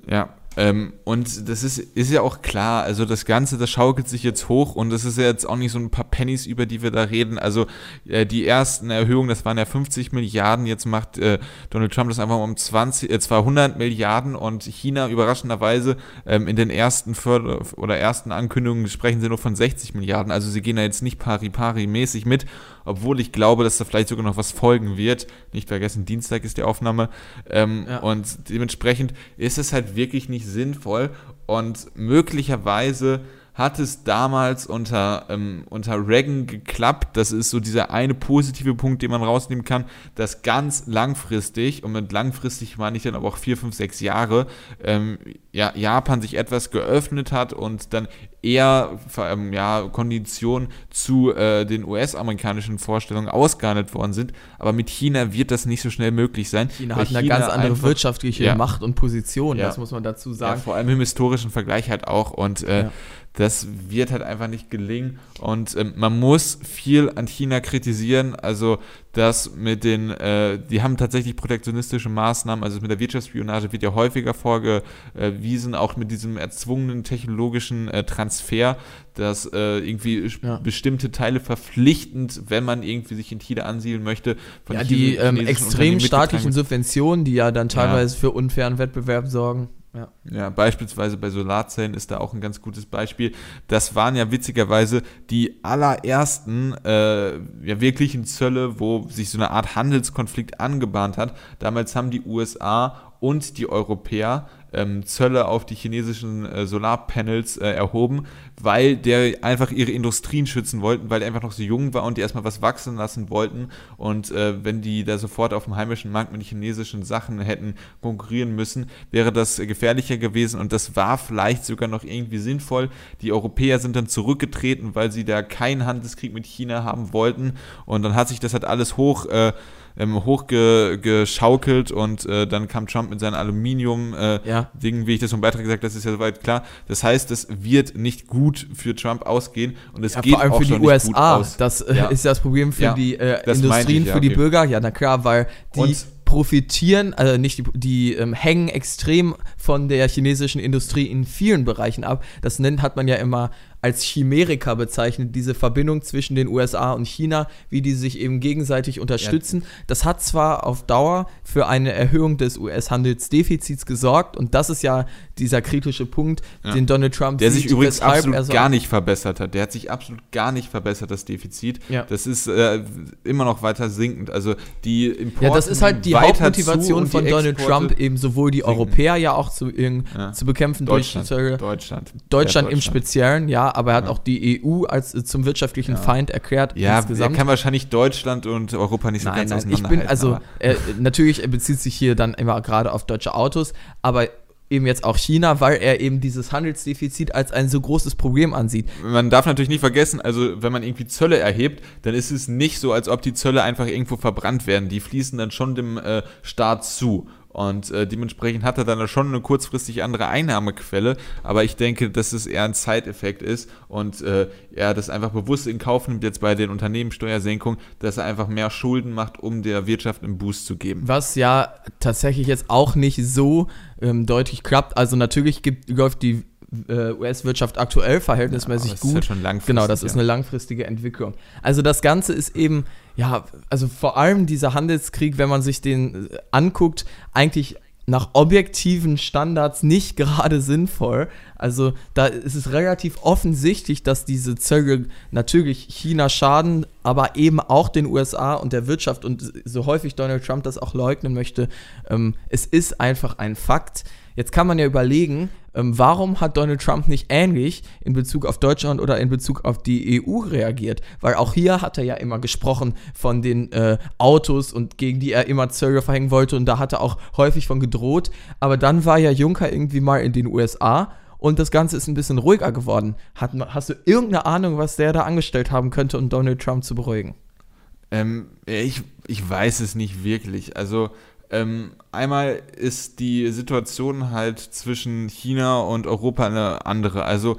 Ja, ähm, und das ist, ist ja auch klar, also das Ganze, das schaukelt sich jetzt hoch und das ist ja jetzt auch nicht so ein paar Pennies, über die wir da reden. Also äh, die ersten Erhöhungen, das waren ja 50 Milliarden, jetzt macht äh, Donald Trump das einfach um 20, äh, 200 Milliarden und China überraschenderweise ähm, in den ersten Förder oder ersten Ankündigungen sprechen sie nur von 60 Milliarden. Also sie gehen da jetzt nicht pari-pari-mäßig mit, obwohl ich glaube, dass da vielleicht sogar noch was folgen wird. Nicht vergessen, Dienstag ist die Aufnahme. Ähm, ja. Und dementsprechend ist es halt wirklich nicht sinnvoll und möglicherweise hat es damals unter, ähm, unter Reagan geklappt. Das ist so dieser eine positive Punkt, den man rausnehmen kann, dass ganz langfristig, und mit langfristig meine ich dann aber auch vier, fünf, sechs Jahre, ähm, ja, Japan sich etwas geöffnet hat und dann eher ähm, ja, Konditionen zu äh, den US-amerikanischen Vorstellungen ausgehandelt worden sind. Aber mit China wird das nicht so schnell möglich sein. China hat China eine ganz andere einfach, wirtschaftliche ja. Macht und Position, ja. das muss man dazu sagen. Ja, vor allem im historischen Vergleich halt auch. Und äh, das wird halt einfach nicht gelingen. Und ähm, man muss viel an China kritisieren. Also das mit den, äh, die haben tatsächlich protektionistische Maßnahmen. Also mit der Wirtschaftsspionage wird ja häufiger vorgewiesen, auch mit diesem erzwungenen technologischen äh, Transfer, dass äh, irgendwie ja. bestimmte Teile verpflichtend, wenn man irgendwie sich in China ansiedeln möchte. ja, die ähm, extrem staatlichen Subventionen, die ja dann teilweise ja. für unfairen Wettbewerb sorgen. Ja. ja, beispielsweise bei Solarzellen ist da auch ein ganz gutes Beispiel. Das waren ja witzigerweise die allerersten äh, ja, wirklichen Zölle, wo sich so eine Art Handelskonflikt angebahnt hat. Damals haben die USA und die Europäer ähm, Zölle auf die chinesischen äh, Solarpanels äh, erhoben, weil der einfach ihre Industrien schützen wollten, weil er einfach noch so jung war und die erstmal was wachsen lassen wollten. Und äh, wenn die da sofort auf dem heimischen Markt mit chinesischen Sachen hätten konkurrieren müssen, wäre das gefährlicher gewesen und das war vielleicht sogar noch irgendwie sinnvoll. Die Europäer sind dann zurückgetreten, weil sie da keinen Handelskrieg mit China haben wollten und dann hat sich das halt alles hoch äh, ähm, hochgeschaukelt und äh, dann kam Trump mit seinen Aluminium-Dingen, äh, ja. wie ich das im Beitrag gesagt habe, das ist ja soweit klar. Das heißt, es wird nicht gut für Trump ausgehen und es ja, geht vor allem auch für die USA. Das äh, ja. ist das Problem für die äh, Industrien, ich, für die okay. Bürger. Ja, na klar, weil die und profitieren, also nicht die, die ähm, hängen extrem von der chinesischen Industrie in vielen Bereichen ab. Das nennt, hat man ja immer als Chimerika bezeichnet, diese Verbindung zwischen den USA und China, wie die sich eben gegenseitig unterstützen. Ja. Das hat zwar auf Dauer für eine Erhöhung des US-Handelsdefizits gesorgt und das ist ja dieser kritische Punkt, ja. den Donald Trump Der sich übrigens absolut gar nicht verbessert hat. Der hat sich absolut gar nicht verbessert, das Defizit. Ja. Das ist äh, immer noch weiter sinkend. Also die Importe Ja, das ist halt die Hauptmotivation von Donald Trump, eben sowohl die sinken. Europäer ja auch zu, zu bekämpfen Deutschland, durch Deutschland. Deutschland im Speziellen, ja, aber er hat ja. auch die EU als äh, zum wirtschaftlichen ja. Feind erklärt. Ja, insgesamt. er kann wahrscheinlich Deutschland und Europa nicht so nein, ganz nein, Ich bin, also, äh, natürlich bezieht sich hier dann immer gerade auf deutsche Autos, aber eben jetzt auch China, weil er eben dieses Handelsdefizit als ein so großes Problem ansieht. Man darf natürlich nicht vergessen, also wenn man irgendwie Zölle erhebt, dann ist es nicht so, als ob die Zölle einfach irgendwo verbrannt werden. Die fließen dann schon dem äh, Staat zu. Und äh, dementsprechend hat er dann schon eine kurzfristig andere Einnahmequelle. Aber ich denke, dass es eher ein Zeiteffekt ist und äh, er das einfach bewusst in Kauf nimmt, jetzt bei den Unternehmenssteuersenkungen, dass er einfach mehr Schulden macht, um der Wirtschaft einen Boost zu geben. Was ja tatsächlich jetzt auch nicht so ähm, deutlich klappt. Also natürlich gibt, läuft die US-Wirtschaft aktuell verhältnismäßig ja, gut. Halt schon langfristig, genau, das ist eine langfristige Entwicklung. Also das Ganze ist eben, ja, also vor allem dieser Handelskrieg, wenn man sich den äh, anguckt, eigentlich nach objektiven Standards nicht gerade sinnvoll. Also da ist es relativ offensichtlich, dass diese Zölle natürlich China schaden, aber eben auch den USA und der Wirtschaft. Und so häufig Donald Trump das auch leugnen möchte, ähm, es ist einfach ein Fakt. Jetzt kann man ja überlegen, ähm, warum hat Donald Trump nicht ähnlich in Bezug auf Deutschland oder in Bezug auf die EU reagiert? Weil auch hier hat er ja immer gesprochen von den äh, Autos und gegen die er immer Zölle verhängen wollte und da hat er auch häufig von gedroht. Aber dann war ja Juncker irgendwie mal in den USA und das Ganze ist ein bisschen ruhiger geworden. Hat, hast du irgendeine Ahnung, was der da angestellt haben könnte, um Donald Trump zu beruhigen? Ähm, ich, ich weiß es nicht wirklich. Also ähm, einmal ist die Situation halt zwischen China und Europa eine andere. Also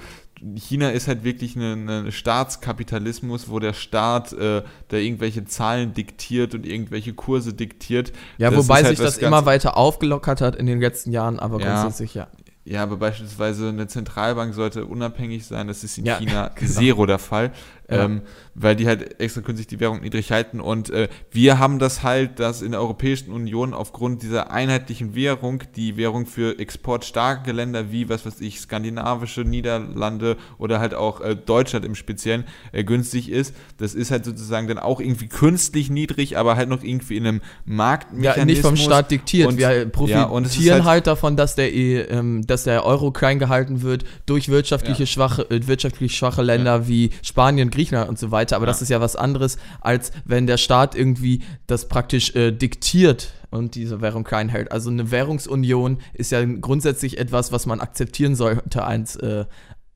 China ist halt wirklich ein Staatskapitalismus, wo der Staat äh, da irgendwelche Zahlen diktiert und irgendwelche Kurse diktiert. Ja, das wobei halt sich das immer weiter aufgelockert hat in den letzten Jahren, aber ja, grundsätzlich ja. Ja, aber beispielsweise eine Zentralbank sollte unabhängig sein. Das ist in ja, China genau. zero der Fall ähm, weil die halt extra künstlich die Währung niedrig halten. Und äh, wir haben das halt, dass in der Europäischen Union aufgrund dieser einheitlichen Währung die Währung für exportstarke Länder wie, was weiß ich, skandinavische Niederlande oder halt auch äh, Deutschland im Speziellen äh, günstig ist. Das ist halt sozusagen dann auch irgendwie künstlich niedrig, aber halt noch irgendwie in einem Marktmechanismus. Ja, nicht vom Staat diktiert. Und, wir profitieren ja, halt, halt, davon, dass der, ähm, dass der Euro klein gehalten wird durch wirtschaftliche ja. schwache, äh, wirtschaftlich schwache Länder wie Spanien, Griechenland und so weiter. Aber ja. das ist ja was anderes, als wenn der Staat irgendwie das praktisch äh, diktiert und diese Währung klein hält. Also eine Währungsunion ist ja grundsätzlich etwas, was man akzeptieren sollte als äh,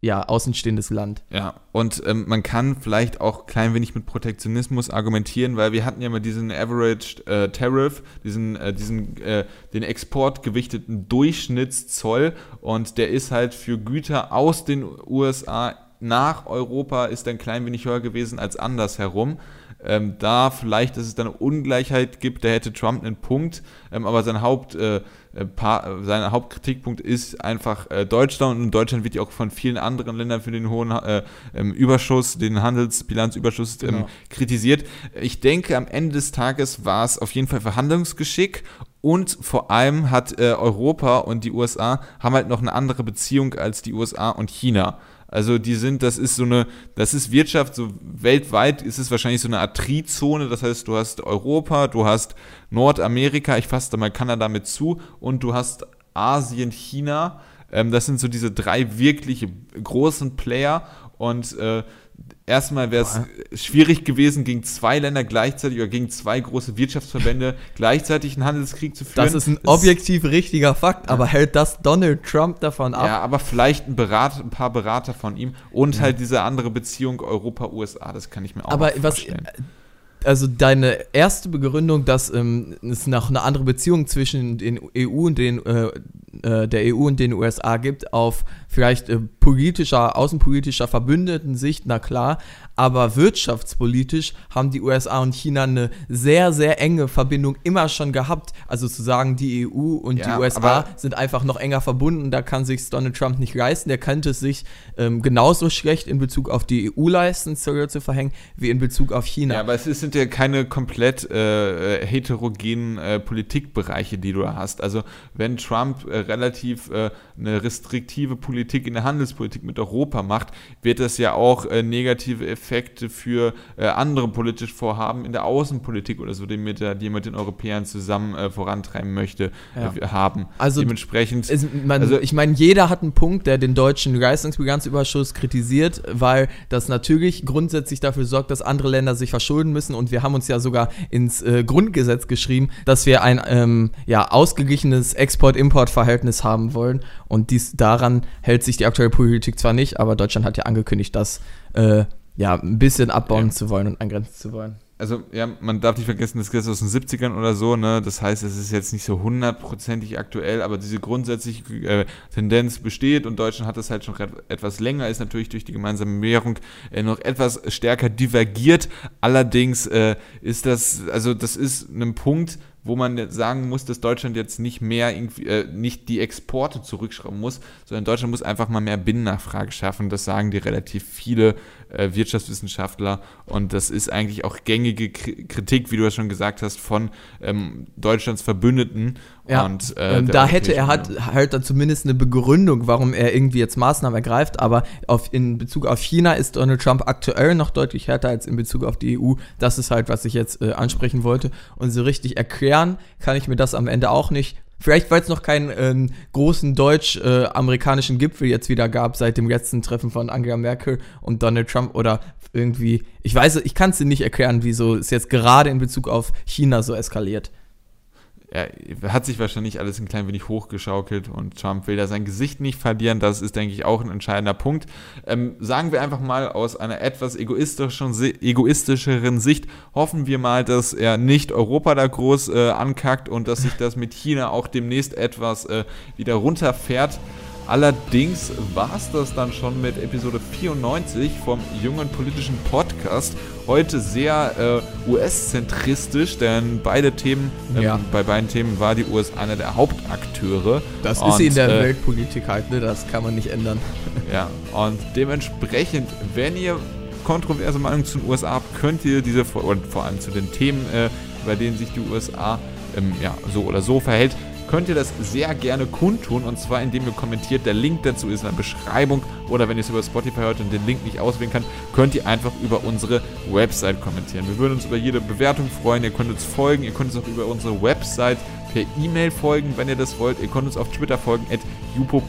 ja, außenstehendes Land. Ja, und ähm, man kann vielleicht auch klein wenig mit Protektionismus argumentieren, weil wir hatten ja mal diesen Average äh, Tariff, diesen, äh, diesen äh, den exportgewichteten Durchschnittszoll und der ist halt für Güter aus den USA nach Europa ist ein klein wenig höher gewesen als andersherum. Ähm, da vielleicht, dass es dann eine Ungleichheit gibt, da hätte Trump einen Punkt, ähm, aber sein, Haupt, äh, äh paar, sein Hauptkritikpunkt ist einfach äh, Deutschland und Deutschland wird ja auch von vielen anderen Ländern für den hohen äh, ähm, Überschuss, den Handelsbilanzüberschuss ähm, genau. kritisiert. Ich denke, am Ende des Tages war es auf jeden Fall Verhandlungsgeschick und vor allem hat äh, Europa und die USA haben halt noch eine andere Beziehung als die USA und China. Also die sind, das ist so eine, das ist Wirtschaft, so weltweit ist es wahrscheinlich so eine Art Trizone, das heißt, du hast Europa, du hast Nordamerika, ich fasse da mal Kanada mit zu und du hast Asien, China. Ähm, das sind so diese drei wirklich großen Player und äh, erstmal wäre es schwierig gewesen, gegen zwei Länder gleichzeitig oder gegen zwei große Wirtschaftsverbände gleichzeitig einen Handelskrieg zu führen. Das ist ein das objektiv richtiger Fakt, aber hält das Donald Trump davon ab? Ja, aber vielleicht ein, Berat, ein paar Berater von ihm und ja. halt diese andere Beziehung Europa-USA, das kann ich mir auch aber vorstellen. Was, also deine erste Begründung, dass ähm, es noch eine andere Beziehung zwischen den EU und den äh, äh, der EU und den USA gibt, auf vielleicht äh, politischer, außenpolitischer Verbündeten-Sicht, na klar, aber wirtschaftspolitisch haben die USA und China eine sehr, sehr enge Verbindung immer schon gehabt. Also zu sagen, die EU und ja, die USA sind einfach noch enger verbunden, da kann sich Donald Trump nicht leisten. Der könnte es sich ähm, genauso schlecht in Bezug auf die EU leisten, Zölle zu verhängen, wie in Bezug auf China. Ja, aber es sind ja keine komplett äh, heterogenen äh, Politikbereiche, die du hast. Also wenn Trump äh, relativ äh, eine restriktive Politik in der Handelspolitik mit Europa macht, wird das ja auch äh, negative Effekte für äh, andere politische Vorhaben in der Außenpolitik oder so, die, mit der, die mit den Europäern zusammen äh, vorantreiben möchte, ja. Äh, haben. Also dementsprechend. Es, man, also, ich meine, jeder hat einen Punkt, der den deutschen Leistungsbilanzüberschuss kritisiert, weil das natürlich grundsätzlich dafür sorgt, dass andere Länder sich verschulden müssen und wir haben uns ja sogar ins äh, Grundgesetz geschrieben, dass wir ein ähm, ja, ausgeglichenes Export-Import-Verhältnis haben wollen und dies, daran hält sich die aktuelle Politik zwar nicht, aber Deutschland hat ja angekündigt, dass äh, ja, ein bisschen abbauen ja. zu wollen und eingrenzen zu wollen. Also, ja, man darf nicht vergessen, das Gesetz aus den 70ern oder so, ne? Das heißt, es ist jetzt nicht so hundertprozentig aktuell, aber diese grundsätzliche äh, Tendenz besteht und Deutschland hat das halt schon etwas länger, ist natürlich durch die gemeinsame Währung äh, noch etwas stärker divergiert. Allerdings äh, ist das, also das ist ein Punkt, wo man sagen muss, dass Deutschland jetzt nicht mehr äh, nicht die Exporte zurückschrauben muss, sondern Deutschland muss einfach mal mehr Binnennachfrage schaffen. Das sagen die relativ viele Wirtschaftswissenschaftler und das ist eigentlich auch gängige Kritik, wie du ja schon gesagt hast, von ähm, Deutschlands Verbündeten. Ja, und, äh, ähm, da hätte er halt, halt dann zumindest eine Begründung, warum er irgendwie jetzt Maßnahmen ergreift, aber auf, in Bezug auf China ist Donald Trump aktuell noch deutlich härter als in Bezug auf die EU. Das ist halt, was ich jetzt äh, ansprechen wollte. Und so richtig erklären kann ich mir das am Ende auch nicht. Vielleicht, weil es noch keinen ähm, großen deutsch-amerikanischen Gipfel jetzt wieder gab seit dem letzten Treffen von Angela Merkel und Donald Trump oder irgendwie, ich weiß, ich kann es dir nicht erklären, wieso es jetzt gerade in Bezug auf China so eskaliert er hat sich wahrscheinlich alles ein klein wenig hochgeschaukelt und Trump will da sein Gesicht nicht verlieren. Das ist, denke ich, auch ein entscheidender Punkt. Ähm, sagen wir einfach mal aus einer etwas egoistischen, egoistischeren Sicht, hoffen wir mal, dass er nicht Europa da groß äh, ankackt und dass sich das mit China auch demnächst etwas äh, wieder runterfährt. Allerdings war es das dann schon mit Episode 94 vom jungen politischen Podcast. Heute sehr äh, US-zentristisch, denn beide Themen, ähm, ja. bei beiden Themen war die US einer der Hauptakteure. Das und, ist sie in der äh, Weltpolitik halt, ne? Das kann man nicht ändern. Ja, und dementsprechend, wenn ihr kontroverse Meinungen zu den USA habt, könnt ihr diese, und vor allem zu den Themen, äh, bei denen sich die USA ähm, ja, so oder so verhält, könnt ihr das sehr gerne kundtun und zwar indem ihr kommentiert. Der Link dazu ist in der Beschreibung oder wenn ihr es über Spotify hört und den Link nicht auswählen kann, könnt ihr einfach über unsere Website kommentieren. Wir würden uns über jede Bewertung freuen. Ihr könnt uns folgen, ihr könnt uns auch über unsere Website per E-Mail folgen, wenn ihr das wollt. Ihr könnt uns auf Twitter folgen, at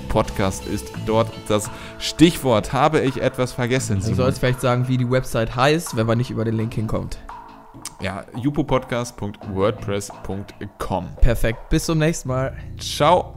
Podcast ist dort das Stichwort. Habe ich etwas vergessen? Du sollst vielleicht sagen, wie die Website heißt, wenn man nicht über den Link hinkommt. Ja, jupopodcast.wordpress.com. Perfekt. Bis zum nächsten Mal. Ciao.